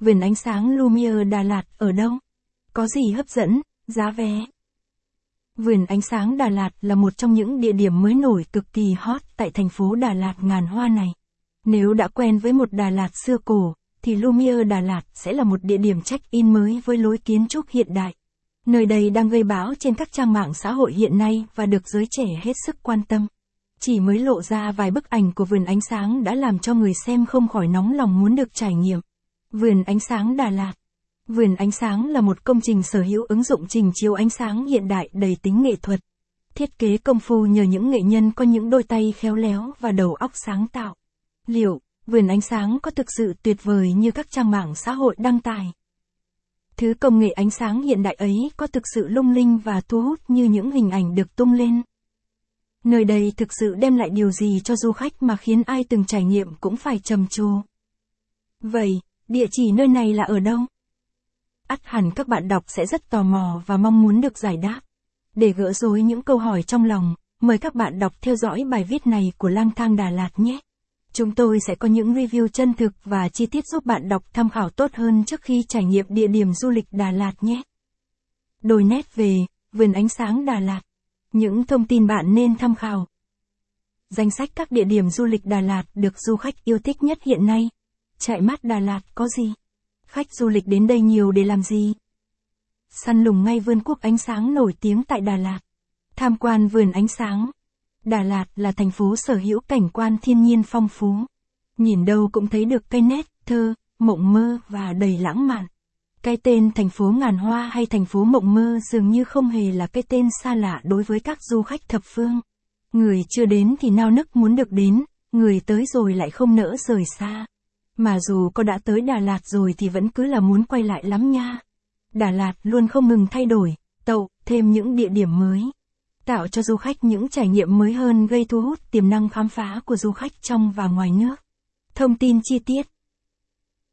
vườn ánh sáng Lumiere Đà Lạt ở đâu? Có gì hấp dẫn, giá vé? Vườn ánh sáng Đà Lạt là một trong những địa điểm mới nổi cực kỳ hot tại thành phố Đà Lạt ngàn hoa này. Nếu đã quen với một Đà Lạt xưa cổ, thì Lumiere Đà Lạt sẽ là một địa điểm check-in mới với lối kiến trúc hiện đại. Nơi đây đang gây báo trên các trang mạng xã hội hiện nay và được giới trẻ hết sức quan tâm. Chỉ mới lộ ra vài bức ảnh của vườn ánh sáng đã làm cho người xem không khỏi nóng lòng muốn được trải nghiệm. Vườn ánh sáng Đà Lạt Vườn ánh sáng là một công trình sở hữu ứng dụng trình chiếu ánh sáng hiện đại đầy tính nghệ thuật. Thiết kế công phu nhờ những nghệ nhân có những đôi tay khéo léo và đầu óc sáng tạo. Liệu, vườn ánh sáng có thực sự tuyệt vời như các trang mạng xã hội đăng tải? Thứ công nghệ ánh sáng hiện đại ấy có thực sự lung linh và thu hút như những hình ảnh được tung lên. Nơi đây thực sự đem lại điều gì cho du khách mà khiến ai từng trải nghiệm cũng phải trầm trồ. Vậy, địa chỉ nơi này là ở đâu? ắt hẳn các bạn đọc sẽ rất tò mò và mong muốn được giải đáp. Để gỡ rối những câu hỏi trong lòng, mời các bạn đọc theo dõi bài viết này của Lang Thang Đà Lạt nhé. Chúng tôi sẽ có những review chân thực và chi tiết giúp bạn đọc tham khảo tốt hơn trước khi trải nghiệm địa điểm du lịch Đà Lạt nhé. Đồi nét về, vườn ánh sáng Đà Lạt. Những thông tin bạn nên tham khảo. Danh sách các địa điểm du lịch Đà Lạt được du khách yêu thích nhất hiện nay. Chạy mát Đà Lạt có gì? Khách du lịch đến đây nhiều để làm gì? Săn lùng ngay vườn quốc ánh sáng nổi tiếng tại Đà Lạt. Tham quan vườn ánh sáng. Đà Lạt là thành phố sở hữu cảnh quan thiên nhiên phong phú. Nhìn đâu cũng thấy được cây nét, thơ, mộng mơ và đầy lãng mạn. Cái tên thành phố ngàn hoa hay thành phố mộng mơ dường như không hề là cái tên xa lạ đối với các du khách thập phương. Người chưa đến thì nao nức muốn được đến, người tới rồi lại không nỡ rời xa. Mà dù có đã tới Đà Lạt rồi thì vẫn cứ là muốn quay lại lắm nha. Đà Lạt luôn không ngừng thay đổi, tậu, thêm những địa điểm mới. Tạo cho du khách những trải nghiệm mới hơn gây thu hút tiềm năng khám phá của du khách trong và ngoài nước. Thông tin chi tiết.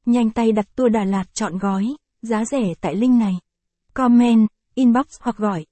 Nhanh tay đặt tour Đà Lạt chọn gói, giá rẻ tại link này. Comment, inbox hoặc gọi